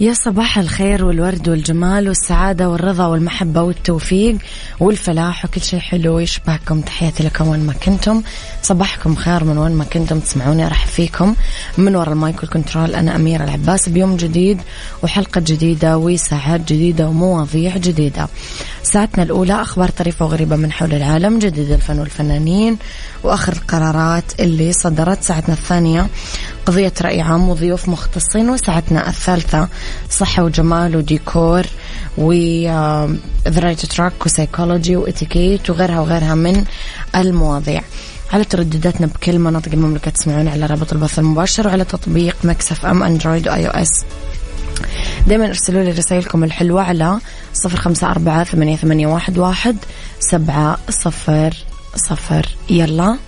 يا صباح الخير والورد والجمال والسعادة والرضا والمحبة والتوفيق والفلاح وكل شيء حلو يشبهكم تحياتي لكم وين ما كنتم. صباحكم خير من وين ما كنتم. تسمعوني راح فيكم. من وراء ال mic وال control أنا أميرة العباس. بيوم جديد وحلقة جديدة وساعات جديدة ومواضيع جديدة. ساعتنا الأولى أخبار طريفة وغريبة من حول العالم جديد الفن والفنانين وآخر القرارات اللي صدرت ساعتنا الثانية. قضية رأي عام وضيوف مختصين وساعتنا الثالثة صحة وجمال وديكور وذراية track وسيكولوجي وإتيكيت وغيرها وغيرها من المواضيع. على تردداتنا بكل مناطق المملكة تسمعون على رابط البث المباشر وعلى تطبيق Mix FM Android و iOS. دايما ارسلوا لي رسائلكم الحلوة على صفر خمسة أربعة ثمانية, ثمانية واحد, واحد سبعة صفر صفر. يلا.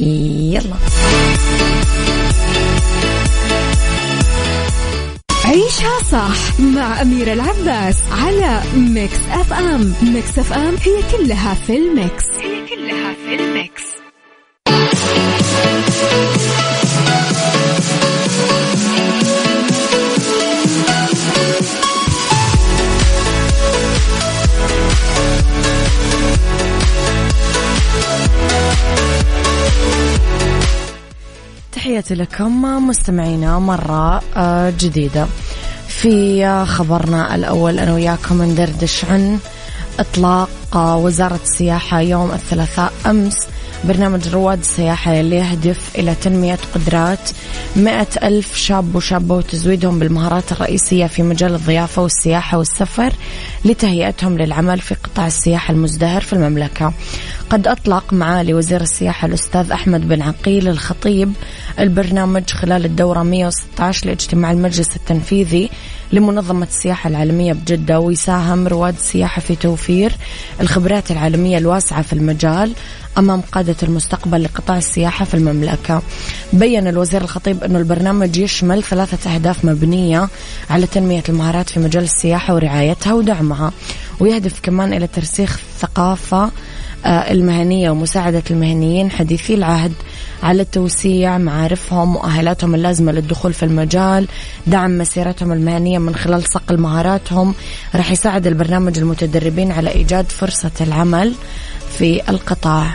يلا. عيشها صح مع أميرة العباس على Mix FM. Mix FM هي كلها في ال mix. هي كلها في ال mix. تحياتي لكم مستمعينا مرة آه، جديدة. في خبرنا الأول أنا وياكم ندردش عن إطلاق آه، وزارة السياحة يوم الثلاثاء أمس. برنامج رواد السياحة اللي يهدف إلى تنمية قدرات مئة ألف شاب وشابة وتزويدهم بالمهارات الرئيسية في مجال الضيافة والسياحة والسفر لتهيئتهم للعمل في قطاع السياحة المزدهر في المملكة. قد أطلق معالي وزير السياحة الأستاذ أحمد بن عقيل الخطيب البرنامج خلال الدورة 116 لاجتماع المجلس التنفيذي لمنظمة السياحة العالمية بجدة ويساهم رواد السياحة في توفير الخبرات العالمية الواسعة في المجال أمام قادة المستقبل لقطاع السياحة في المملكة. بيّن الوزير الخطيب أن البرنامج يشمل ثلاثة أهداف مبنية على تنمية المهارات في مجال السياحة ورعايتها ودعمها ويهدف كمان إلى ترسيخ الثقافة المهنية ومساعدة المهنيين حديثي العهد على توسيع معارفهم ومؤهلاتهم اللازمة للدخول في المجال دعم مسيرتهم المهنية من خلال صقل مهاراتهم. راح يساعد البرنامج المتدربين على إيجاد فرصة العمل في القطاع.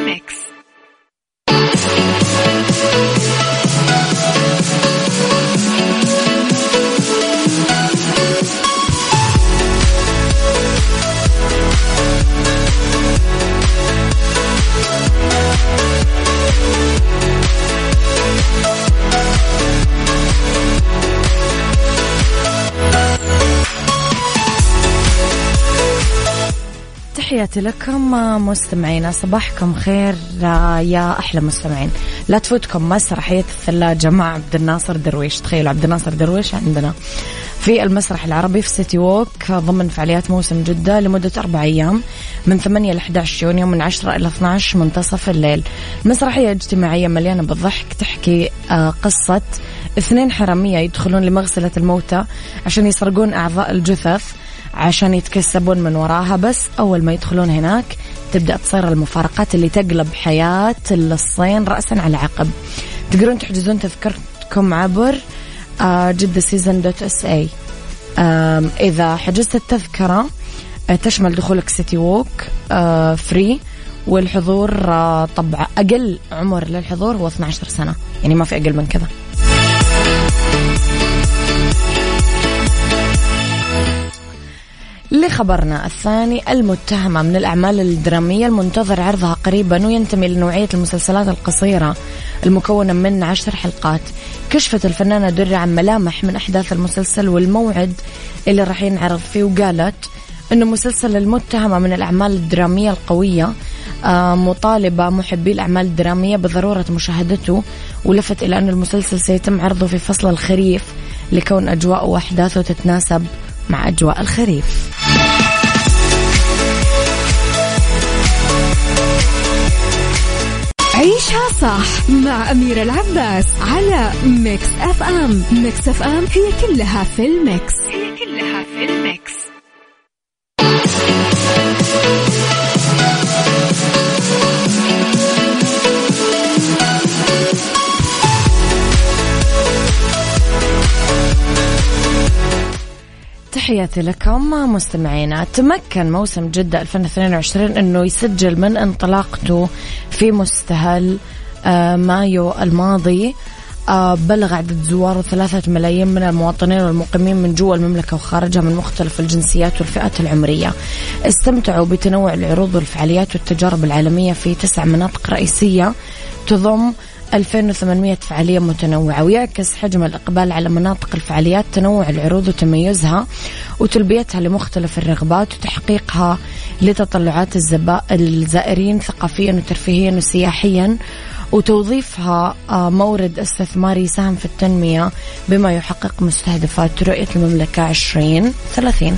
تحياتي لكم مستمعينا صباحكم خير يا أحلى مستمعين. لا تفوتكم مسرحيه الثلاجه مع عبد الناصر درويش. تخيلوا عبد الناصر درويش عندنا في المسرح العربي في سيتي ووك ضمن فعاليات موسم جدة لمدة أربع أيام من 8 ل 11 يونيو من 10 إلى 12 منتصف الليل. مسرحية اجتماعية مليانة بالضحك تحكي آه، قصة اثنين حرامية يدخلون لمغسلة الموتى عشان يسرقون أعضاء الجثث. عشان يتكسبون من وراها. بس أول ما يدخلون هناك تبدأ تصير المفارقات اللي تقلب حياة اللصين رأسا على عقب تقدرون تحجزون تذكرتكم عبر آه، جدة season dot SA. إذا حجزت التذكرة آه، تشمل دخولك City Walk free والحضور آه، طبعا أقل عمر للحضور هو 12 سنة. يعني ما في أقل من كذا. لخبرنا الثاني المتهمة من الأعمال الدرامية المنتظر عرضها قريبا وينتمي لنوعية المسلسلات القصيرة المكونة من عشر حلقات. كشفت الفنانة درة عن ملامح من أحداث المسلسل والموعد اللي راح ينعرض فيه وقالت أنه مسلسل المتهمة من الأعمال الدرامية القوية آه، مطالبة محبي الأعمال الدرامية بضرورة مشاهدته ولفت إلى أن المسلسل سيتم عرضه في فصل الخريف لكون أجواءه وأحداثه تتناسب مع أجواء الخريف. عيشها صح مع أميرة العباس على Mix FM. Mix FM هي كلها في ال mix. هي كلها في ال mix تحياتي لكم مستمعينا. تمكن موسم جدة 2022 أنه يسجل من انطلاقته في مستهل آه، مايو الماضي. آه، بلغ عدد زواره ثلاثة ملايين من المواطنين والمقيمين من جوا المملكة وخارجها من مختلف الجنسيات والفئات العمرية. استمتعوا بتنوع العروض والفعاليات والتجارب العالمية في تسع مناطق رئيسية تضم 2800 فعالية متنوعة. ويعكس حجم الإقبال على مناطق الفعاليات تنوع العروض وتميزها وتلبيتها لمختلف الرغبات وتحقيقها لتطلعات الزائرين ثقافيا وترفيهيا وسياحيا. وتوظيفها آه، مورد استثماري يساهم في التنمية بما يحقق مستهدفات رؤية المملكة 2030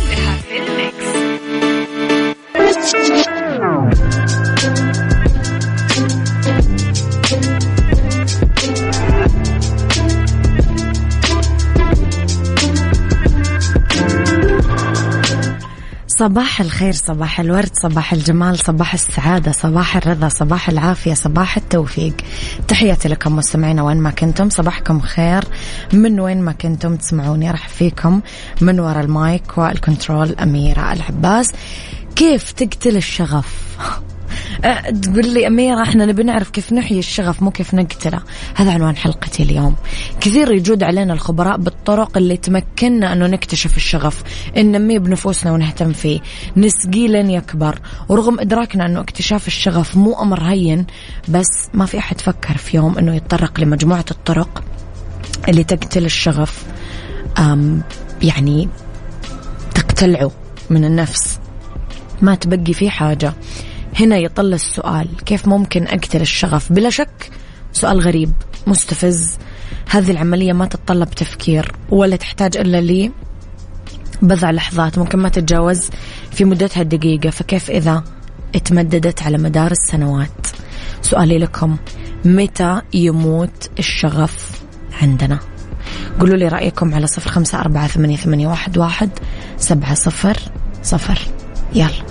صباح الخير صباح الورد صباح الجمال صباح السعادة صباح الرضا صباح العافية صباح التوفيق. تحياتي لكم مستمعينا وين ما كنتم. صباحكم خير. من وين ما كنتم تسمعوني راح فيكم من وراء ال mic وال control أميرة العباس. كيف تقتل الشغف؟ تقول لي أميرة إحنا نبي نعرف كيف نحيي الشغف مو كيف نقتله. هذا عنوان حلقتي اليوم. كثير يجود علينا الخبراء بالطرق اللي تمكننا أنه نكتشف الشغف ننميه بنفوسنا ونهتم فيه. نسقيه لين يكبر. ورغم إدراكنا أنه اكتشاف الشغف مو أمر هين بس ما في أحد فكر في يوم أنه يتطرق لمجموعة الطرق اللي تقتل الشغف يعني تقتلعه من النفس. ما تبقي فيه حاجة. هنا يطل السؤال كيف ممكن أقتل الشغف؟ بلا شك سؤال غريب مستفز. هذه العملية ما تتطلب تفكير ولا تحتاج إلا لي. بضع لحظات ممكن ما تتجاوز في مدتها الدقيقة فكيف إذا اتمددت على مدار السنوات؟ سؤالي لكم متى يموت الشغف عندنا؟ قولوا لي رأيكم على صفر خمسة أربعة ثمانية, واحد سبعة صفر صفر. يلا.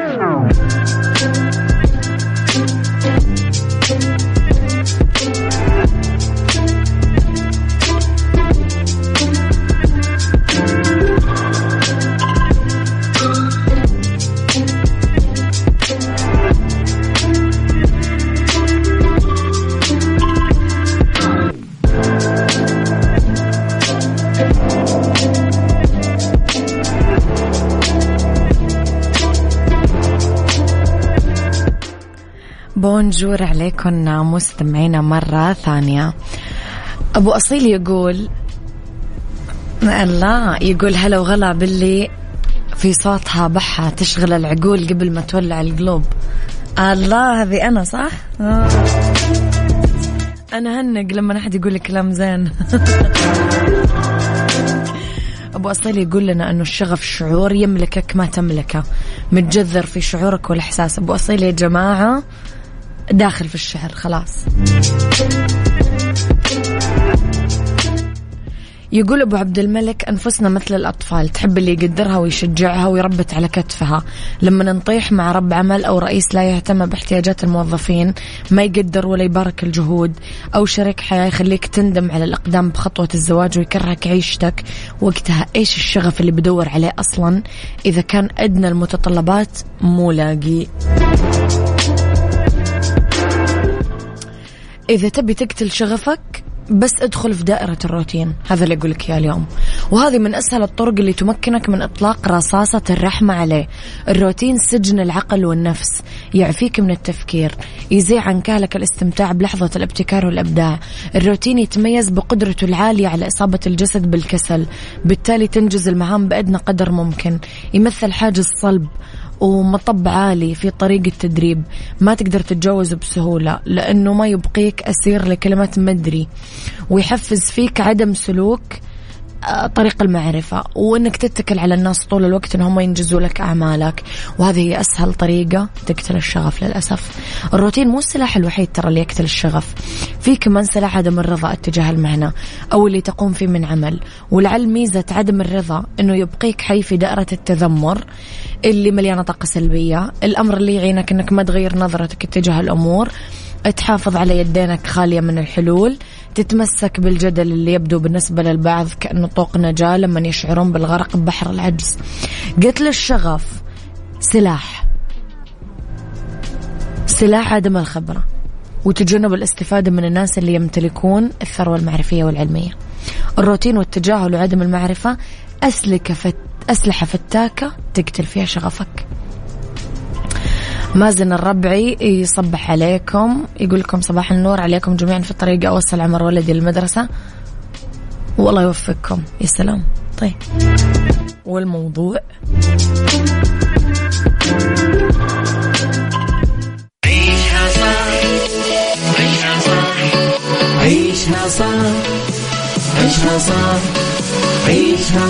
بونجور عليكم مستمعينا مرة ثانية. أبو أصيل يقول لا يقول هلا وغلا باللي في صوتها بحة تشغل العقول قبل ما تولع القلوب. الله هذه أنا صح؟ آه. أنا هنق لما أحد يقول كلام زين. أبو أصيل يقول لنا أنه الشغف شعور يملكك ما تملكه. متجذر في شعورك والإحساس. أبو أصيل يا جماعة داخل في الشعر خلاص. يقول أبو عبد الملك أنفسنا مثل الأطفال تحب اللي يقدرها ويشجعها ويربت على كتفها. لما نطيح مع رب عمل أو رئيس لا يهتم باحتياجات الموظفين ما يقدر ولا يبارك الجهود. أو شريك حياة يخليك تندم على الأقدام بخطوة الزواج ويكرهك عيشتك. وقتها إيش الشغف اللي بدور عليه أصلا؟ إذا كان أدنى المتطلبات مو لاقي. إذا تبي تقتل شغفك بس ادخل في دائرة الروتين. هذا اللي أقول لك إياه اليوم. وهذه من أسهل الطرق اللي تمكنك من إطلاق رصاصة الرحمة عليه. الروتين سجن العقل والنفس. يعفيك من التفكير. يزيع عن كهلك الاستمتاع بلحظة الابتكار والإبداع. الروتين يتميز بقدرته العالية على إصابة الجسد بالكسل. بالتالي تنجز المهام بأدنى قدر ممكن. يمثل حاجز صلب. ومطب عالي في طريق التدريب. ما تقدر تتجاوزه بسهولة لأنه ما يبقيك أسير لكلمة مدري ويحفز فيك عدم سلوك آه، طريق المعرفة. وإنك تتكل على الناس طول الوقت انهم ينجزوا لك أعمالك. وهذه هي أسهل طريقة تقتل الشغف للأسف. الروتين مو السلاح الوحيد ترى اللي يقتل الشغف. في كمان سلاح عدم الرضا اتجاه المهنة أو اللي تقوم فيه من عمل. ولعل ميزة عدم الرضا إنه يبقيك حي في دائرة التذمر. اللي مليانة طاقة سلبية الأمر اللي يعينك إنك ما تغير نظرتك اتجاه الأمور تحافظ على يدينك خالية من الحلول تتمسك بالجدل اللي يبدو بالنسبة للبعض كأنه طوق نجاة لما يشعرون بالغرق ببحر العجز قتل الشغف سلاح سلاح عدم الخبرة وتجنب الاستفادة من الناس اللي يمتلكون الثروة المعرفية والعلمية الروتين والتجاهل وعدم المعرفة أسلكة. أسلحة فتاكة تقتل فيها شغفك. مازن الربعي يصبح عليكم يقول لكم صباح النور عليكم جميعا في الطريق أوصل عمر ولدي للمدرسة والله يوفقكم يا سلام. طيب. والموضوع؟ عيشها صح عيشها صح عيشها صح عيشها صح عيشها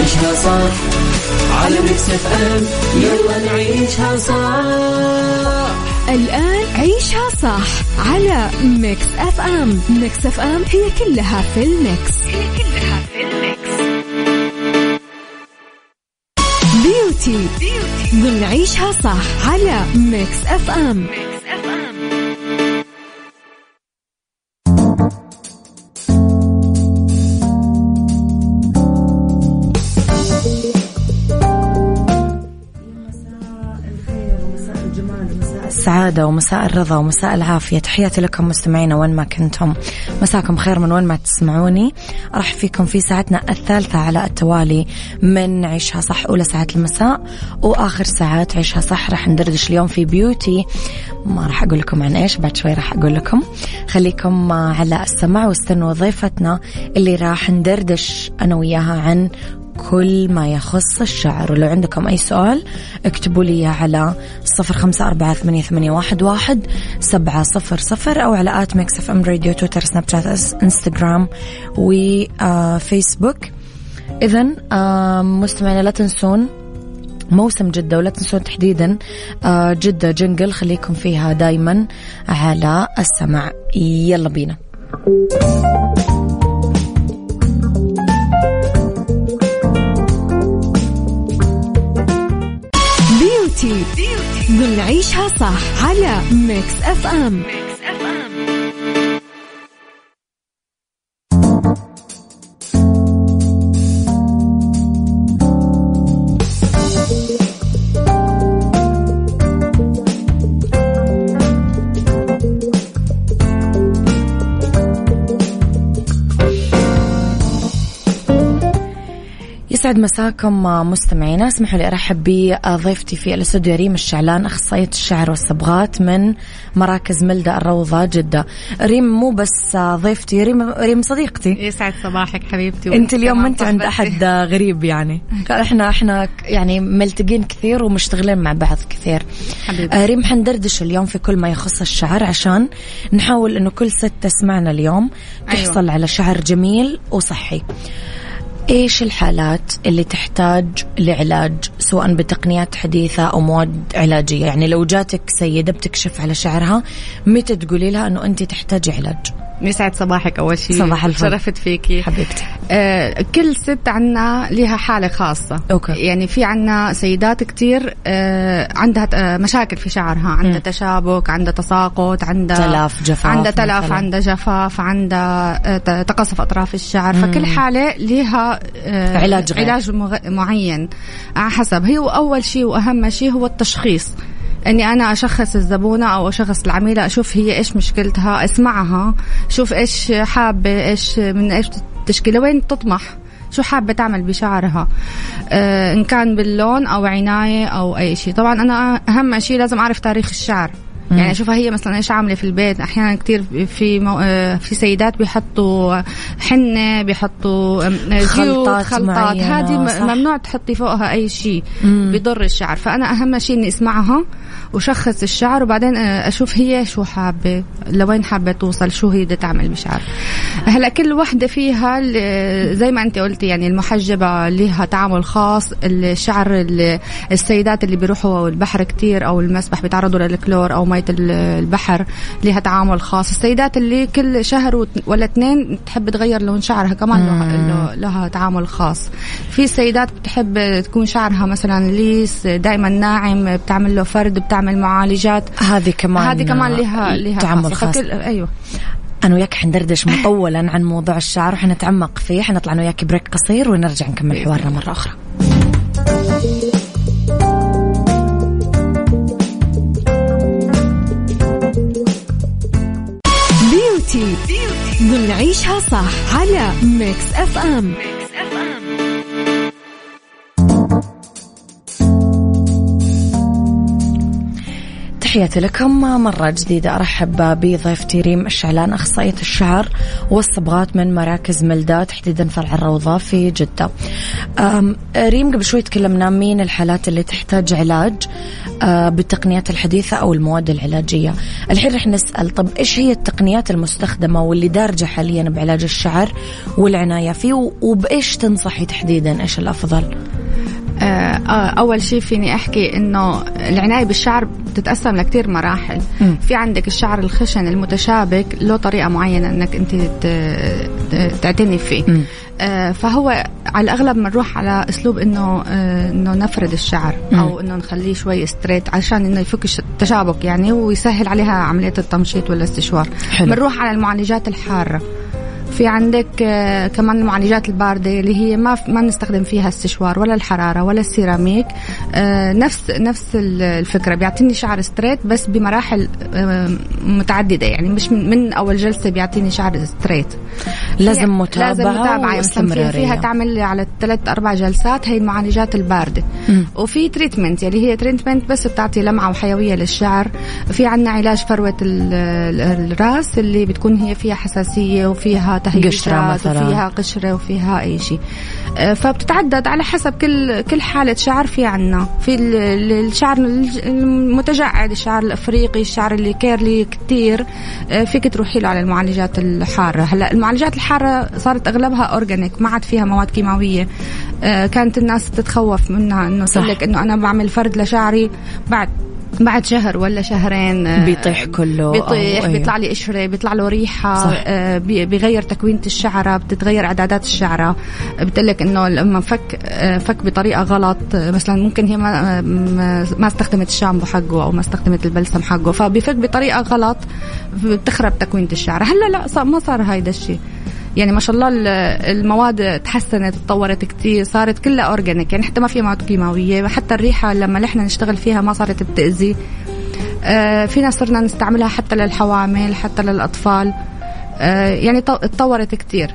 عيشها صح. على Mix FM. يلا نعيشها صح. الآن عيشها صح على Mix FM. Mix FM هي كلها في ال mix. هي كلها في ال mix. beauty, beauty. ضمن عيشها صح على Mix FM. Mix السعادة ومساء الرضا ومساء العافية. تحياتي لكم مستمعينا وين ما كنتم. مساكم خير من وين ما تسمعوني. راح فيكم في ساعتنا الثالثة على التوالي من عيشها صح أولى ساعات المساء وآخر ساعات عيشها صح. راح ندردش اليوم في بيوتي. ما راح أقول لكم عن إيش بعد شوي راح أقول لكم. خليكم على السمع واستنوا ضيفتنا اللي راح ندردش أنا وياها عن كل ما يخص الشعر. ولو عندكم أي سؤال اكتبوا لي على صفر خمسة أربعة ثمانية, واحد, سبعة صفر صفر أو على at Mix FM Radio تويتر سناب شات إنستغرام وفيسبوك إذا مستمعينا لا تنسون موسم جدة ولا تنسون تحديدا آه، جدة Jungle خليكم فيها دايما على السمع. يلا بينا. ضمن عيشها صح على ميكس اف ام ميكس يسعد مساكم مستمعينا. اسمحوا لي أرحب بضيفتي في الاستوديو ريم الشعلان أخصائية الشعر والصبغات من مراكز ملدة الروضة جدة. ريم مو بس ضيفتي ريم ريم صديقتي. يسعد صباحك حبيبتي. أنت اليوم ما أنت عند أحد غريب يعني. إحنا إحنا يعني ملتقين كثير ومشتغلين مع بعض كثير. حبيبتي. آه، ريم حندردش اليوم في كل ما يخص الشعر عشان نحاول إنه كل ست تسمعنا اليوم أيوة. تحصل أيوة. على شعر جميل وصحي. إيش الحالات اللي تحتاج لعلاج سواء بتقنيات حديثة أو مواد علاجية؟ يعني لو جاتك سيدة بتكشف على شعرها متى تقولي لها إنه أنت تحتاجي علاج؟ يسعد صباحك أول شيء صباح الفل. شرفت فيكي. حبيبتي. آه كل ست عنا لها حالة خاصة. أوكي. يعني في عنا سيدات كتير آه عندها آه مشاكل في شعرها. عندها م. تشابك عندها تساقط عندها تلف جفاف عندها تلف عندها جفاف عندها آه تقصف أطراف الشعر. م. فكل حالة لها آه علاج غير. علاج معين. على حسب. هي أول شيء وأهم شيء هو التشخيص. إني أنا أشخص الزبونة أو أشخص العميلة أشوف هي إيش مشكلتها أسمعها شوف إيش حابة إيش من إيش تشكي لوين تطمح شو حابة تعمل بشعرها آه إن كان باللون أو عناية أو أي شيء طبعا أنا أهم شيء لازم أعرف تاريخ الشعر. يعني اشوفها هي مثلا إيش عاملة في البيت. أحيانا كثير في مو... آه، في سيدات بيحطوا حنة بيحطوا خلطات, خلطات. هذه ممنوع تحطي فوقها أي شيء. بضر الشعر. فأنا أهم شيء إني أسمعها وشخص الشعر وبعدين آه، أشوف هي شو حابة لوين حابة توصل شو هي بدها تعمل بشعر هلأ كل وحدة فيها زي ما أنت قلتي يعني المحجبة لها تعامل خاص. الشعر السيدات اللي بيروحوا البحر كتير أو المسبح بيتعرضوا للكلور أو ميه البحر لها تعامل خاص. السيدات اللي كل شهر ولا اثنين تحب تغير لون شعرها كمان لها, لها تعامل خاص. في سيدات بتحب تكون شعرها مثلا ليس دائما ناعم بتعمل له فرد بتعمل تعمل معالجات. هذه كمان هذه كمان لها لها تعمل خاص. أيوه. أنا وياك حندردش مطولا عن موضوع الشعر وحنتعمق فيه. حنطلع أنا وياك بريك قصير ونرجع نكمل حوارنا مرة أخرى. beauty ضمن عيشها صح على Mix FM. تحياتي لكم مرة جديدة. أرحب بضيفتي ريم الشعلان أخصائية الشعر والصبغات من مراكز ملدا تحديدا فرع الروضة في جدة. ريم قبل شوي تكلمنا مين الحالات اللي تحتاج علاج. بالتقنيات الحديثة أو المواد العلاجية الحين رح نسأل طب إيش هي التقنيات المستخدمة واللي دارجة حاليا بعلاج الشعر والعناية فيه وبإيش تنصحي تحديدا إيش الأفضل؟ آه، آه، أول شيء فيني أحكي إنه العناية بالشعر بتتقسم لكثير مراحل. م. في عندك الشعر الخشن المتشابك له طريقة معينة إنك أنت تعتني فيه. م. آه، فهو على الأغلب بنروح على أسلوب إنه إنه نفرد الشعر أو إنه نخليه شوي ستريت عشان إنه يفك التشابك يعني ويسهل عليها عملية التمشيط والإستشوار. بنروح على المعالجات الحارة. في عندك آه كمان المعالجات الباردة اللي هي ما ما بنستخدم فيها السشوار ولا الحرارة ولا السيراميك. آه نفس نفس الفكرة بيعطيني شعر straight بس بمراحل متعددة يعني مش من, أول جلسة بيعطيني شعر straight لازم متابعه لازم متابعة يعني فيها تعمل على ثلاث أربع جلسات هي المعالجات الباردة. م. وفي treatment يعني هي treatment بس بتعطي لمعة وحيوية للشعر. في عندنا علاج فروة الراس اللي بتكون هي فيها حساسية وفيها تهيجات وفيها قشرة وفيها أي شيء. آه، فبتتعدد على حسب كل كل حالة شعر في عنا. في الشعر المتجعد الشعر الأفريقي الشعر اللي curly كتير. آه، فيك تروحي له على المعالجات الحارة. هلا المعالجات الحارة صارت أغلبها organic ما عاد فيها مواد كيماوية. آه، كانت الناس تتخوف منها إنه تقول لك إنه أنا بعمل فرد لشعري بعد بعد شهر ولا شهرين آه، بيطيح كله بيطيح أيوه. بيطلع لي قشرة بيطلع له ريحة صح. آه، بيغير تكوينة الشعرة بتتغير اعدادات الشعرة بتقول لك إنه لما فك فك بطريقة غلط مثلا ممكن هي ما ما استخدمت الشامبو حقه أو ما استخدمت البلسم حقه فبيفك بطريقة غلط بتخرب تكوينة الشعرة هلأ لا ما صار هيدا الشيء يعني ما شاء الله المواد تحسنت تطورت كتير صارت كلها اورجانيك يعني حتى ما في مواد كيماوية حتى الريحة لما نحن نشتغل فيها ما صارت بتأذي. آه فينا صرنا نستعملها حتى للحوامل حتى للأطفال. آه يعني تطورت كتير.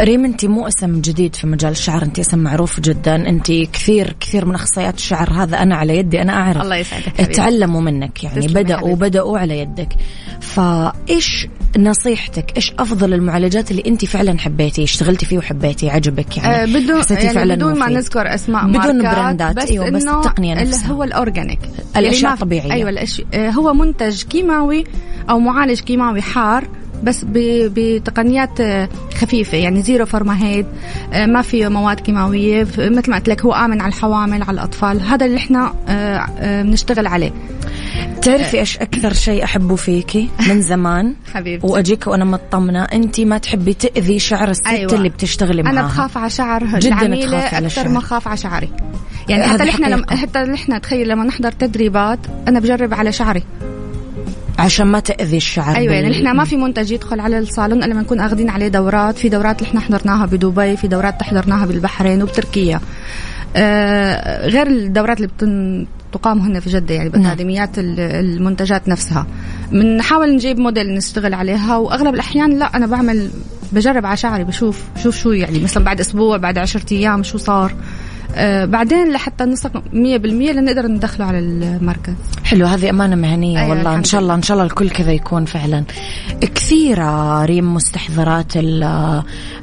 ريم انت مو اسم جديد في مجال الشعر انت اسم معروف جدا. انت كثير كثير من أخصائيات الشعر هذا أنا على يدي أنا أعرف. الله يسعدك تعلموا منك يعني بدأوا بدأوا على يدك. فإيش نصيحتك؟ إيش أفضل المعالجات اللي انت فعلا حبيتي اشتغلتي فيه وحبيتي عجبك؟ يعني آه بدون يعني فعلا بدون ما نذكر أسماء بدون براندات بس أيوه بس التقنية نفسها. اللي هو الأورجانيك. الأشياء يعني الطبيعية. أيوه الأشي... آه هو منتج كيماوي أو معالج كيماوي حار بس بتقنيات آه، خفيفة يعني zero formaldehyde آه، ما فيه مواد كيماوية مثل ما قلت لك هو آمن على الحوامل على الأطفال هذا اللي إحنا آه، بنشتغل عليه. تعرفي إيش أكثر شيء أحبه فيكي من زمان؟ حبيبتي. وأجيك وأنا مطمنة انت ما تحبي تأذي شعر الست أيوة. اللي بتشتغلي معاها. أنا بخاف على شعر جدا أكثر ما اخاف على شعري. يعني حتى إحنا لما حتى إحنا تخيل لما نحضر تدريبات أنا بجرب على شعري. عشان ما تأذي الشعر أيوه يعني إحنا ما في منتج يدخل على الصالون إلا لما نكون أخذين عليه دورات. في دورات اللي إحنا حضرناها بدبي في دورات حضرناها بالبحرين وبتركيا. آه غير الدورات اللي بتن تقام هنا في جدة يعني بأكاديميات المنتجات نفسها. بنحاول نجيب موديل نشتغل عليها وأغلب الأحيان لا أنا بعمل بجرب على شعري بشوف شوف شو يعني مثلا بعد أسبوع بعد عشرة أيام شو صار. آه بعدين لحتى نثق 100% لنقدر ندخله على المركز. حلو هذه أمانة مهنية أيوة والله إن شاء الله إن شاء الله الكل كذا يكون فعلا. كثيرة ريم مستحضرات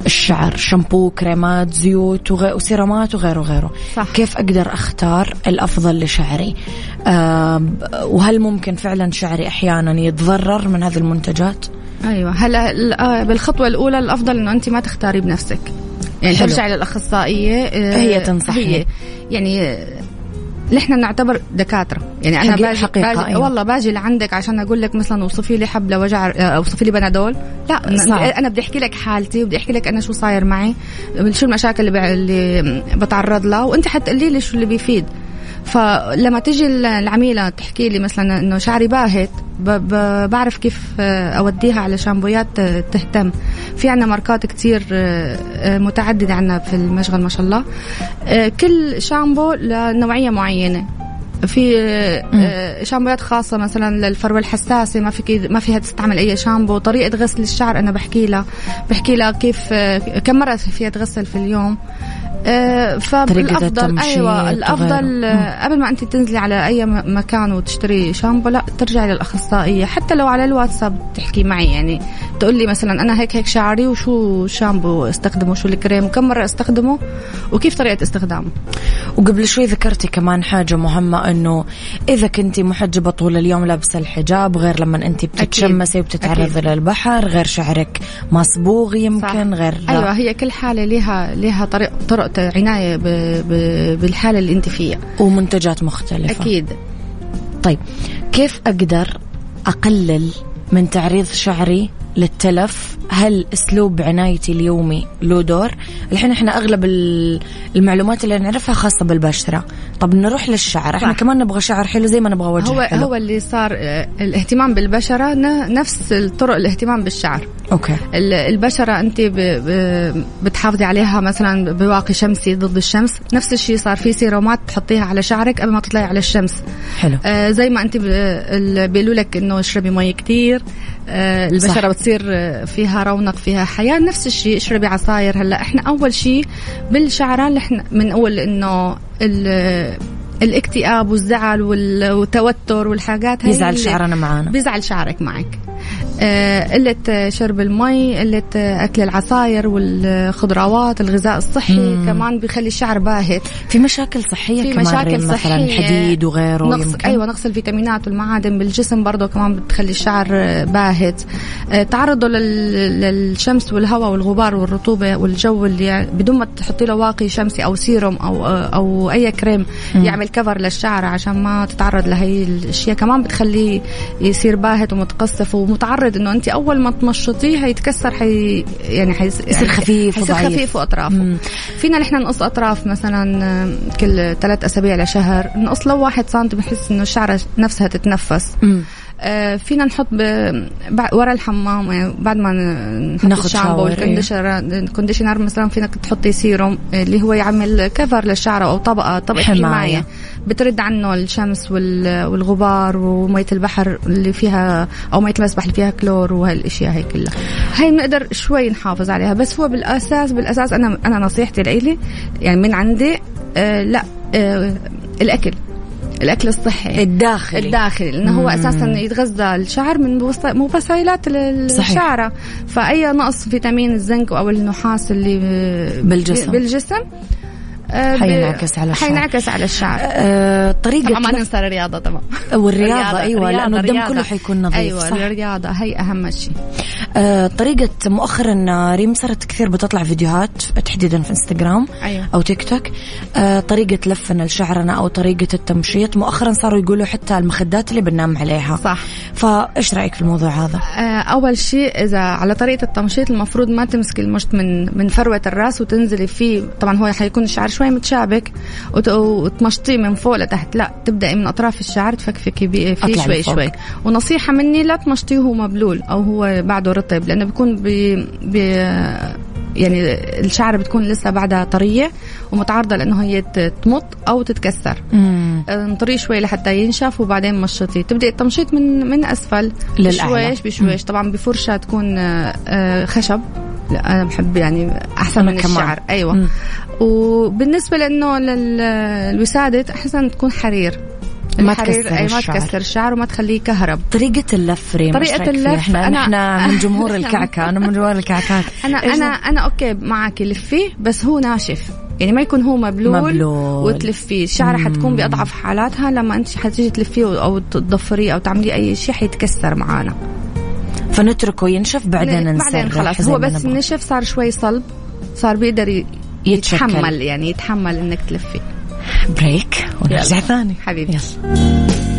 الشعر شامبو كريمات زيوت وسيرامات وغيره وغيره. صح. كيف أقدر أختار الأفضل لشعري؟ آه وهل ممكن فعلا شعري أحيانا يتضرر من هذه المنتجات؟ أيوه. هلا آه، بالخطوة الأولى الأفضل إنه أنت ما تختاري بنفسك. يعني حلو. ترجعي للاخصائيه آه، هي تنصح هي يعني نحن نعتبر دكاترة يعني أنا باجي, حقيقة باجي أيوة. والله باجي لعندك عشان أقول لك مثلا أوصفي لي حب لوجع آه، أوصفي لي بنادول لا صعب. أنا بدي أحكي لك حالتي وبدي أحكي لك أنا شو صاير معي شو المشاكل اللي, اللي بتعرض لها وأنت حتقولي لي شو اللي بيفيد فلما تجي العميلة تحكي لي مثلا إنه شعري باهت بعرف كيف أوديها على شامبويات تهتم. في عنا ماركات كتير متعددة عنا في المشغل ما شاء الله. كل شامبو لنوعية معينة. في شامبوات خاصة مثلا للفروة الحساسة ما في ما فيها تستعمل أي شامبو. طريقة غسل الشعر أنا بحكي لها بحكي لها كيف كم مرة فيها تغسل في اليوم. آه، فالافضل أيوه الأفضل آه، قبل ما أنت تنزلي على أي مكان وتشتري شامبو لا ترجعي للأخصائية. حتى لو على الواتساب تحكي معي يعني تقول لي مثلا أنا هيك هيك شعري وشو شامبو استخدمه شو الكريم وكم مرة استخدمه وكيف طريقة استخدامه؟ وقبل شوي ذكرتي كمان حاجة مهمة إنه إذا كنتي محجبة طول اليوم لابسة الحجاب غير لما انت بتتشمسي وبتتعرضي للبحر غير شعرك مصبوغ يمكن صح. غير أيوه هي كل حالة لها لها طريق طرق عناية بالحالة اللي أنت فيها. ومنتجات مختلفة. أكيد. طيب كيف أقدر أقلل من تعريض شعري للتلف. هل أسلوب عنايتي اليومي له دور؟ الحين إحنا أغلب المعلومات اللي نعرفها خاصة بالبشرة. طب نروح للشعر. إحنا صح. كمان نبغى شعر حلو زي ما نبغى وجه هو حلو. هو اللي صار آه، الاهتمام بالبشرة نفس الطرق الاهتمام بالشعر. أوكي. البشرة أنت بتحافظي عليها مثلا بواقي شمسي ضد الشمس. نفس الشيء صار في سيرومات تحطيها على شعرك قبل ما تطلعي على الشمس. حلو. آه زي ما أنت بيقولوا لك إنه اشربي مي كثير البشره صح. بتصير فيها رونق فيها حياة. نفس الشيء اشربي عصاير. هلأ إحنا أول شيء بالشعران إحنا بنقول إنه الاكتئاب والزعل والتوتر والحاجات هي بيزعل شعرنا معانا. بيزعل شعرك معك. آه، قلة شرب المي قلة أكل العصاير والخضروات الغذاء الصحي مم. كمان بيخلي الشعر باهت في مشاكل صحية في كمان مشاكل صحية مثلا الحديد وغيره نقص يمكن. أيوة نقص الفيتامينات والمعادن بالجسم برضه كمان بتخلي الشعر باهت آه، تعرضه للشمس والهواء والغبار والرطوبة والجو اللي بدون ما تحطي له واقي شمسي أو سيروم أو أو أي كريم مم. يعمل كفر للشعر عشان ما تتعرض لهي الأشياء كمان بتخليه يصير باهت ومتقصف ومتعرض إنه أنت أول ما تمشطيه هيتكسر حي يعني حيصير يعني خفيف حيصير خفيف وأطرافه مم. فينا نحن نقص أطراف مثلا كل ثلاث أسابيع لشهر نقص لو واحد سنتي بحس إنه الشعره نفسها تتنفس مم. آه فينا نحط ورا الحمام يعني بعد ما نحط الشامبو وال conditioner مثلا فينا تحطي سيروم اللي هو يعمل cover للشعر أو طبقة طبقة حماية, حماية. بترد عنه الشمس والغبار ومية البحر اللي فيها أو مية المسبح اللي فيها كلور وهالأشياء هي كلها. هي بنقدر شوي نحافظ عليها بس هو بالأساس بالأساس أنا أنا نصيحتي لإلي يعني من عندي آه لا آه الأكل الأكل الصحي الداخلي. الداخلي لأنه هو أساسا يتغذى الشعر من مبسيلات الشعرة. فأي نقص فيتامين الزنك أو النحاس اللي بالجسم. بالجسم حينعكس على الشعر. حينعكس على الشعر. أه طريقة طبعا ما ننسى الرياضة طبعا. والرياضة أيوة لأنه الدم كله حيكون نظيف أيوة صح؟ الرياضة هي أهم شيء. أه طريقة مؤخرا ريم صارت كثير بتطلع فيديوهات تحديدا في إنستغرام أيوة. أو تيك توك. أه طريقة لفنا لشعرنا أو طريقة التمشيط مؤخرا صاروا يقولوا حتى المخدات اللي بننام عليها. صح. فإيش رأيك في الموضوع هذا؟ أه أول شيء إذا على طريقة التمشيط المفروض ما تمسكي المشط من من فروة الرأس وتنزلي فيه طبعا هو حيكون الشعر شوي متشابك وتمشطيه من فوق لتحت. لا تبدأي من أطراف الشعر تفكفكي فيه شوي شوي. ونصيحة مني لا تمشطيه وهو مبلول أو هو بعده رطب لأنه بيكون بي بي يعني الشعر بتكون لسه بعدها طرية ومتعرضة لأنه هي تمط أو تتكسر. انطريه شوي لحتى ينشف وبعدين مشطيه. تبدأ التمشيط من من أسفل. للأعلى. بشويش بشويش. طبعا بفرشة تكون آه، خشب. لا أنا بحب يعني أحسن من كمان. الشعر. أيوه. مم. وبالنسبة لأنه للوسادة أحسن تكون حرير. ما تكسر أي ما تكسر الشعر وما تخليه كهرب طريقة اللف ريم طريقة اللف إحنا أنا إحنا من جمهور الكعكة أنا من جمهور الكعكات. أنا أنا أنا أوكي معك لفيه بس هو ناشف. يعني ما يكون هو مبلول, مبلول. وتلفيه. الشعرة حتكون بأضعف حالاتها لما أنت حتيجي تلفيه أو تضفريه أو تعمليه أي شيء حيتكسر معانا. فنتركه ينشف بعدين نسرح بعدين خلاص هو بس نشف صار شوي صلب صار بيقدر يتحمل يعني يتحمل إنك تلفي. بريك ونرجع ثاني. حبيبي. يلا.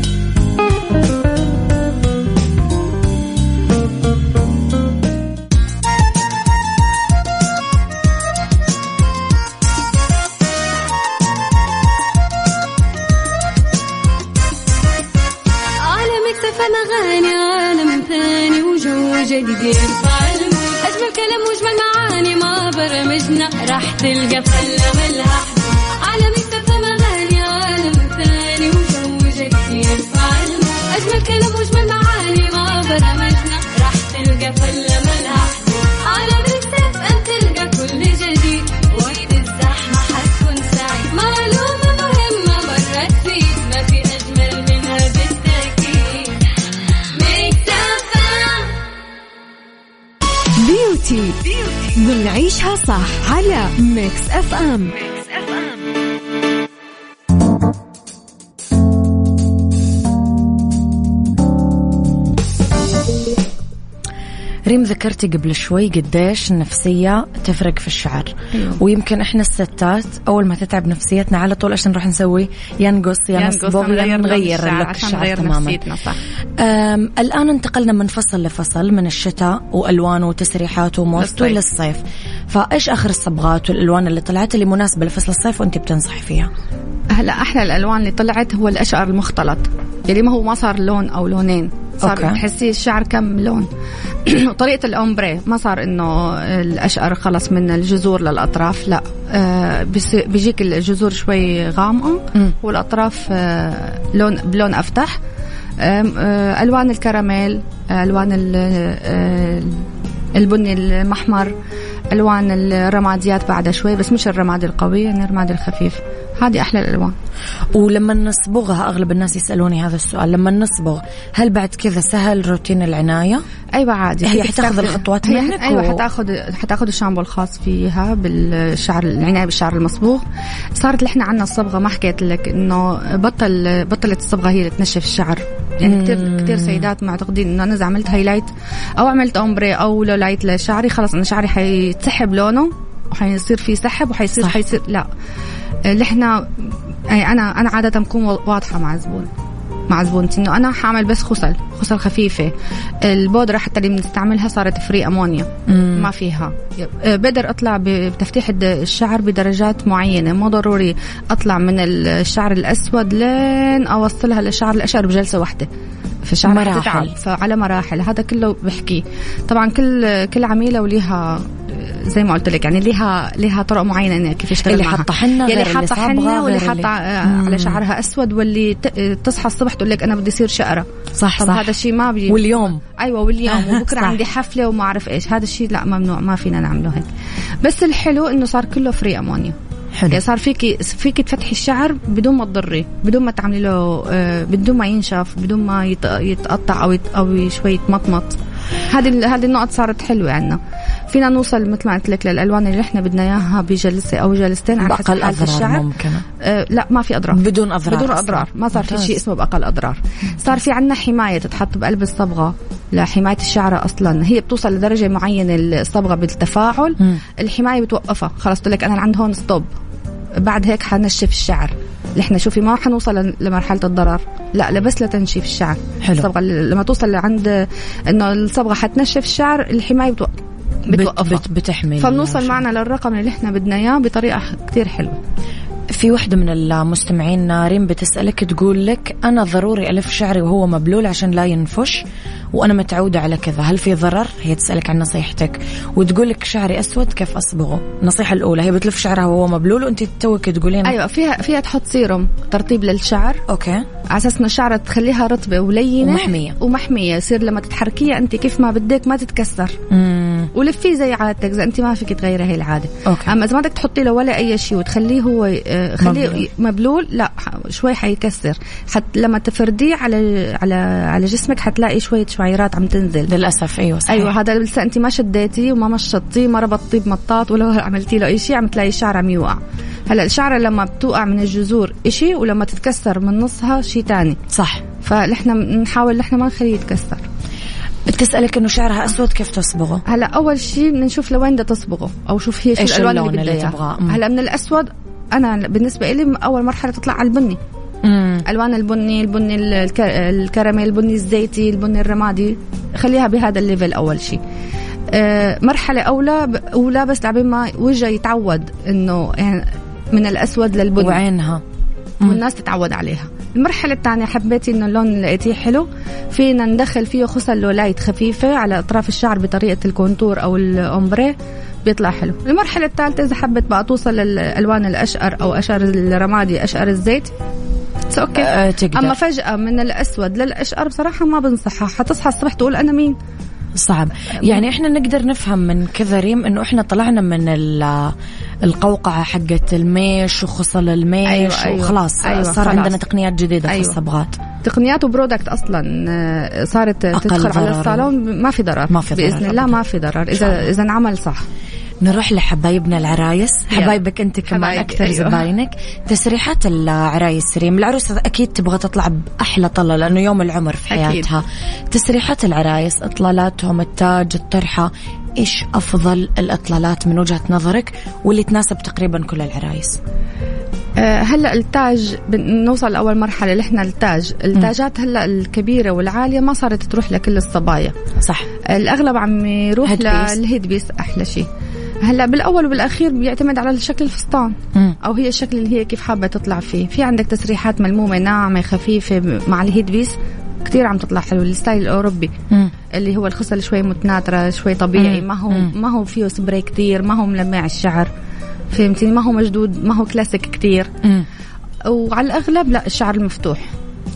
تلقى فلة بنعيشها صح على Mix FM ريم ذكرتي قبل شوي قديش النفسية تفرق في الشعر. أيوه. ويمكن إحنا الستات أول ما تتعب نفسيتنا على طول إيش نروح نسوي يا نقص يا نصبغ يا نغير الشعر, الشعر تماما. صح. الآن انتقلنا من فصل لفصل من الشتاء وألوانه وتسريحاته وموضته للصيف. فإيش آخر الصبغات والألوان اللي طلعت اللي مناسبة لفصل الصيف وأنت بتنصحي فيها؟ هلا أحلى الالوان اللي طلعت هو الاشقر المختلط. يعني ما هو ما صار لون أو لونين. صار تحسي الشعر كم لون. وطريقه الأومبري ما صار إنه الأشقر خلص من الجذور للأطراف لا. آه بيجيك الجذور شوي غامقة والأطراف آه لون بلون أفتح. آه ألوان الكراميل ألوان آه، البني المحمر. الوان الرماديات بعدها شوي بس مش الرمادي القوي يعني الرمادي الخفيف. هذه أحلى الألوان. ولما نصبغها أغلب الناس يسألوني هذا السؤال لما نصبغ هل بعد كذا سهل روتين العناية؟ أيوه عادي. هي حتاخذ الخطوات منك أيوه و... حتاخذ حتاخذ الشامبو الخاص فيها بالشعر العناية بالشعر المصبوغ. صارت إحنا عندنا الصبغة ما حكيت لك إنه بطل بطلت الصبغة هي اللي تنشف الشعر. يعني كثير كثير سيدات معتقدين إنه أنا إذا عملت highlight أو عملت ombre أو lowlight لشعري خلص أنا شعري حيتسحب لونه وحيصير في سحب وحيصير حيصير لا. اللي إحنا يعني أنا أنا عادة بكون واضحة مع الزبون مع زبونتي إنه أنا حاعمل بس خصل خصل خفيفة. البودرة حتى اللي بنستعملها صارت free ammonia مم. ما فيها. بقدر أطلع بتفتيح الشعر بدرجات معينة. مو ضروري أطلع من الشعر الأسود لين أوصلها للشعر الاشقر بجلسة واحدة. في شعر مراحل فعلى مراحل. هذا كله بحكي طبعا كل كل عميلة وليها زي ما قلت لك يعني ليها ليها طرق معينة كيف يشتغل اللي حاطة حنة اللي حاطة حنة واللي حاطة على شعرها أسود واللي تصحى الصبح تقول لك أنا بدي اصير شقرة. صح طب صح. هذا الشيء ما بي واليوم. أيوه واليوم وبكرة عندي حفلة وما أعرف إيش. هذا الشيء لا ممنوع ما فينا نعمله هيك. بس الحلو إنه صار كله فري أمونيا. حلو. يعني صار فيكي فيكي تفتحي الشعر بدون ما تضري بدون ما تعملي له آه، بدون ما ينشف بدون ما يتقطع أو أو شوي يتمطمط. هذه هذه النقط صارت حلوة عندنا فينا نوصل مثل ما قلت لك للألوان اللي إحنا بدنا إياها بجلسة أو جلستين على حسب حالة الشعر. ممكن آه لا ما في أضرار. بدون أضرار بدون أضرار. ما صار في شيء اسمه بأقل أضرار. صار في عندنا حماية تتحط بقلب الصبغة لحماية الشعر أصلا. هي بتوصل لدرجة معينة الصبغة بالتفاعل. م. الحماية بتوقفها. خلاص تقول لك أنا عند هون ستوب بعد هيك حنشف الشعر. اللي إحنا شوفي ما حنوصل لمرحلة الضرر. لا لبس لتنشيف الشعر. حلو. الصبغة لما توصل لعند إنه الصبغة حتنشف الشعر الحماية بتوقف. بتوقفها. بت بتحمل فبنوصل معنا للرقم اللي إحنا بدنا اياه بطريقة كثير حلوة. في وحدة من المستمعين نارين بتسألك تقول لك أنا ضروري ألف شعري وهو مبلول عشان لا ينفش وأنا متعودة على كذا. هل في ضرر؟ هي تسألك عن نصيحتك. وتقول لك شعري أسود كيف أصبغه. النصيحة الأولى هي بتلف شعرها وهو مبلول وأنت توك تقولين أيوة فيها فيها تحط سيروم ترطيب للشعر. okay. على أساس إنه الشعر تخليها رطبة ولينة ومحمية. ومحمية. يصير لما تتحركيها أنت كيف ما بدك ما تتكسر. مم. ولفيه زي عادتك إذا أنت ما فيك تغيري هي العادة. okay. أما إذا ما بدك تحطي له ولا أي شيء وتخليه هو آه، خليه مبلول. لا شوي حيكسر. حت لما تفرديه على على على جسمك حتلاقي شوية شعيرات عم تنزل. للأسف أيوه صحيح. أيوه هذا لسه أنت ما شديتي وما مشطتيه ما ربطتيه بمطاط ولا عملتي له أي شيء عم تلاقي الشعر عم يوقع. هلأ الشعرة لما بتوقع من الجذور إشي ولما تتكسر من نصها شيء تاني. صح. فنحن بنحاول نحن ما نخليه يتكسر. بتسألك إنه شعرها أسود كيف تصبغه؟ هلا أول شيء بدنا نشوف لوين بدها تصبغه أو شوف هي شو الألوان اللي بدها إياها. هلا من الأسود أنا بالنسبة لي أول مرحلة تطلع على البني. مم. ألوان البني البني الكراميل البني الزيتي البني الرمادي. خليها بهذا ال level أول شيء أه مرحلة أولى أولى بس لبين ما وجهها يتعود إنه يعني من الأسود للبني. وعينها. والناس تتعود عليها. المرحلة الثانية حبيتي إنه اللون اللي لقيتيه حلو. فينا ندخل فيه خصل lowlight خفيفة على أطراف الشعر بطريقة ال contour أو ال ombre بيطلع حلو. المرحلة الثالثة إذا حبت بقى توصل للألوان الأشقر أو أشقر الرمادي أشقر الزيت. okay أه. أما فجأة من الأسود للأشقر بصراحة ما بنصحها. حتصحى الصبح تقول أنا مين؟ صعب. يعني إحنا نقدر نفهم من كذا ريم إنه إحنا طلعنا من القوقعة حقت الميش وخصل الميش أيوة أيوة. وخلاص أيوة صار خلاص. عندنا تقنيات جديدة أيوة. في الصبغات. تقنيات و product أصلا آه، صارت تدخل على الصالون ما في ضرر. ما في ضرر بإذن الله ما في ضرر. اذا إذا انعمل صح. نروح لحبايبنا العرايس. حبايبك أنت كمان أكثر أيوة. زباينك. تسريحات العرايس ريم العروسة أكيد تبغى تطلع بأحلى طلة لأنه يوم العمر في حياتها. أكيد. تسريحات العرايس إطلالاتهم التاج الطرحة. إيش أفضل الإطلالات من وجهة نظرك؟ واللي تناسب تقريبا كل العرايس. آه، هلا التاج بنوصل لأول مرحلة اللي إحنا التاج. التاجات هلا الكبيرة والعالية ما صارت تروح لكل الصبايا. صح. الأغلب عم يروح لل head piece. أحلى شيء هلا بالاول وبالاخير بيعتمد على شكل الفستان مم. أو هي الشكل اللي هي كيف حابة تطلع فيه في عندك تسريحات ملمومة ناعمة خفيفة مع ال head piece كثير عم تطلع حلو ال style الاوروبي مم. اللي هو الخصل شوي متناثره شوي طبيعي مم. ما هو مم. ما هو فيه سبراي كثير ما هو ملمع الشعر فهمتني ما هو مشدود ما هو كلاسيك كثير. وعلى الاغلب لا الشعر المفتوح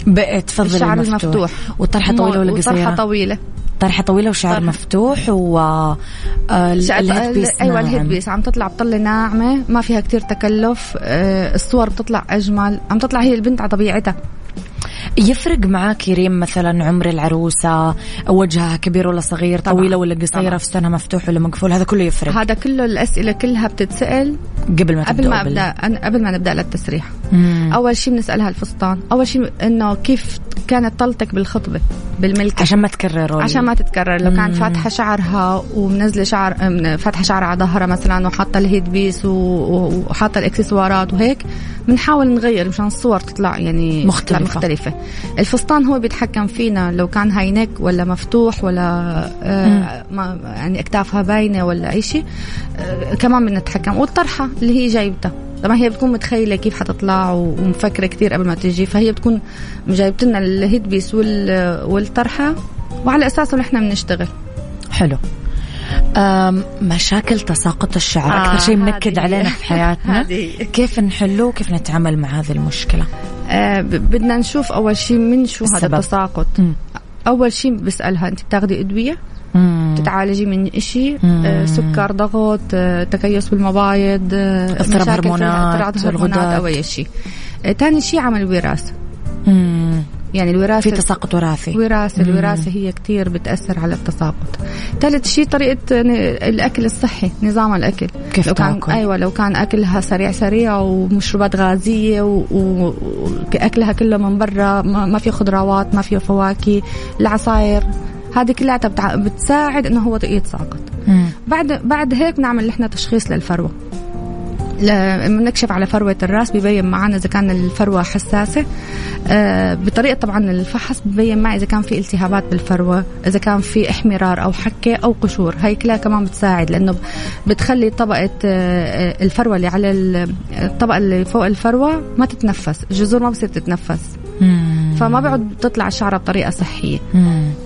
بقى تفضل الشعر المفتوح, المفتوح والطرحه طويلة ولا قصيرة؟ طرحه طويلة طرحة طويلة وشعر طرحة. مفتوح و آه، ال head piece أيوه ناعم. الهيد بيس عم تطلع بطله ناعمة ما فيها كتير تكلف آه، الصور بتطلع أجمل عم تطلع هي البنت على طبيعتها يفرق معك ريم مثلا عمر العروسة وجهها كبير ولا صغير طبعاً. طويلة ولا قصيرة طبعاً. فستانها مفتوح ولا مقفول هذا كله يفرق هذا كله الأسئلة كلها بتتسأل قبل ما قبل ما أنا- قبل ما نبدأ للتسريح مم. أول شيء بنسألها الفستان أول شيء إنه كيف كانت طلتك بالخطبة بالملكة عشان ما تكرروا عشان ما تتكرر لو كانت مم. فاتحة شعرها ومنزلة شعر أم، فاتحة شعرها على ظهرها مثلا وحاطة ال head piece و- و- وحاطة الإكسسوارات وهيك بنحاول نغير مشان الصور تطلع يعني مختلفة. تطلع مختلفة الفستان هو بيتحكم فينا. لو كان high neck ولا مفتوح ولا آه ما يعني اكتافها باينة ولا اي شيء آه كمان بنتحكم. والطرحة اللي هي جايبتها طبعا هي بتكون متخيلة كيف حتطلع ومفكرة كثير قبل ما تجي فهي بتكون جايبت لنا الهيد بيس وال- والطرحة وعلى أساسه نحن بنشتغل. حلو. مشاكل تساقط الشعر آه، أكثر شيء منكد هذه. علينا في حياتنا. كيف نحله وكيف نتعامل مع هذه المشكلة؟ آه بدنا نشوف أول شيء من شو هذا السبب. التساقط مم. أول شيء بسألها أنت بتاخذي أدوية. تتعالجي من مم. آه سكر ضغط آه تكيس بالمبايض اضطراب هرمونات، اضطراب هرمونات. أو اي شيء تاني شيء عمل وراثة. يعني الوراثة في تساقط وراثي. وراثة الوراثة هي كتير بتأثر على التساقط. ثالث شيء طريقة ن- الأكل الصحي نظام الأكل. كيف لو كان تأكل؟ أيوة لو كان أكلها سريع سريع ومشروبات غازية و- و- كله من برا ما ما في خضروات ما في فواكه العصاير هذه كلها بتساعد إنه هو يتساقط. بعد بعد هيك بنعمل نحن تشخيص للفروة. ل- بنكشف على فروة الرأس ببين معنا إذا كان الفروة حساسة. آه، بطريقة طبعا الفحص ببين معي إذا كان في التهابات بالفروة إذا كان في إحمرار أو حكة أو قشور. هاي كلها كمان بتساعد لأنه بتخلي طبقة آه، آه، الفروة اللي على ال- الطبقة اللي فوق الفروة ما تتنفس الجذور ما بصير تتنفس. فما بيقعد تطلع الشعرة بطريقة صحية.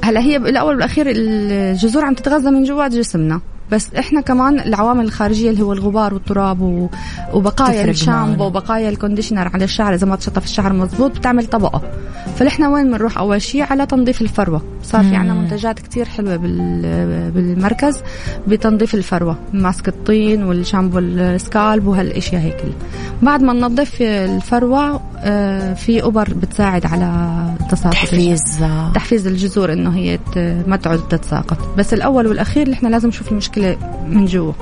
هلأ هي بالأول والأخير الجذور عم تتغذى من جوات جسمنا. بس إحنا كمان العوامل الخارجية اللي هو الغبار والتراب. وبقايا الشامبو. وبقايا ال conditioner على الشعر إذا ما تشطف الشعر مزبوط بتعمل طبقة. فنحن وين بنروح؟ أول شيء على تنظيف الفروة. صار في عندنا منتجات كتير حلوة بال... بالمركز بتنظيف الفروة. mask الطين والشامبو ال scalp وهالأشياء هي كلها بعد ما ننظف الفروة آه، في أبر بتساعد على تساقط. تحفيز. تحفيز الجذور إنه هي ما تعود تتساقط. بس الأول والأخير إحنا لازم نشوف المشكلة من جوا.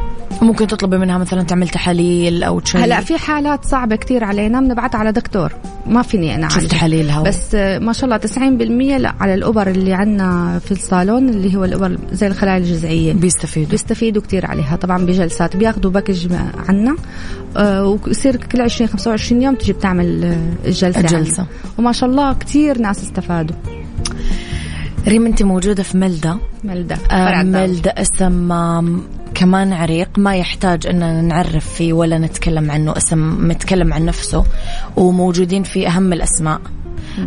ممكن تطلبي منها مثلا تعمل تحاليل أو شيء؟ هلأ في حالات صعبة كتير علينا بنبعتها على دكتور. ما فيني أنا أعالجها. تحاليلها بس آه، ما شاء الله 90% لا على الأبر اللي عندنا في الصالون اللي هو الأبر زي الخلايا الجذعيه بيستفيدوا. بيستفيدوا كتير عليها طبعا بجلسات. بياخذوا package عنا آه، ويصير كل 20 25 يوم تجي بتعمل آه، الجلسة الجلسة. عنا. وما شاء الله كتير ناس استفادوا. ريم انت موجودة في ملدا ملدا آه، فرع. ملدا اسم كمان عريق. ما يحتاج أن نعرف فيه ولا نتكلم عنه. اسم متكلم عن نفسه. وموجودين في أهم الأسماء.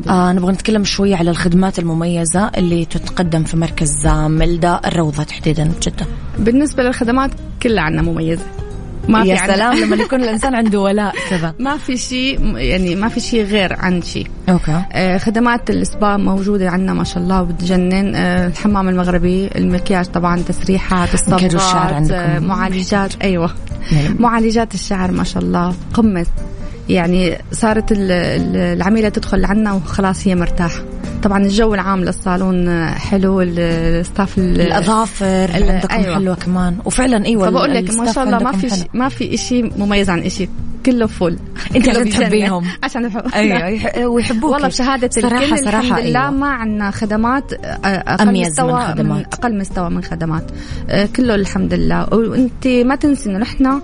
آه نبغى نتكلم شوية على الخدمات المميزة اللي تتقدم في مركز آه، ملدا الروضة تحديدا. بجدة بالنسبة للخدمات كلها عنا مميزة. ما يا في سلام لما يكون الإنسان عنده ولاء كذا. ما في شيء يعني ما في شيء غير عن شيء. okay. آه، خدمات السبا موجودة عندنا ما شاء الله وبتجنن آه، الحمام المغربي المكياج طبعا تسريحات الصبغات. آه، معالجات. أيوة. نعم. معالجات الشعر ما شاء الله. قمة. يعني صارت ال- ال- العميلة تدخل عنا وخلاص هي مرتاحة. طبعا الجو العام للصالون حلو ال- ال staff ال- الأظافر ال- عندكم أيوة. حلوة كمان. وفعلا أيوة فبقول لك ما شاء الله ما في ما في شيء مميز عن شيء كله فل. انت عشان تحبيهم عشان بحب أيوه ويحبوك والله بشهادة صراحة الكل صراحة الحمد لله أيوة. ما عندنا خدمات أقل مستوى من, خدمات. من أقل مستوى من خدمات. كله الحمد لله. وانت ما تنسي إنه نحن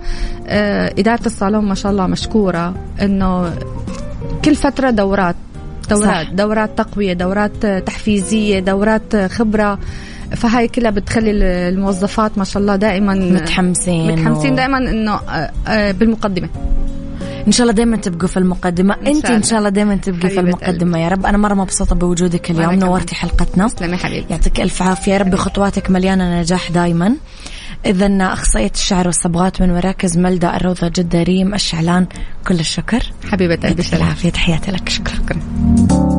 إدارة الصالون ما شاء الله مشكورة. إنه كل فترة دورات دورات صح. دورات تقوية دورات تحفيزية دورات خبرة. فهاي كلها بتخلي الموظفات ما شاء الله دائما متحمسين متحمسين و... دائما إنه آه، آه، بالمقدمة. إن شاء الله دائما تبقوا في المقدمة. إن انت إن شاء الله دائما تبقي في المقدمه قلبي. يا رب. أنا مرة مبسوطة بوجودك اليوم. نورتي حلقتنا. تسلمي حبيبتي. يعطيك ألف عافية. يا رب خطواتك مليانة نجاح دائما إذا أخصائية الشعر والصبغات من مراكز ملدا الروضة جدة ريم الشعلان. كل الشكر. حبيبة قلبي العافية. تحياتي لك. شكرا, شكرا.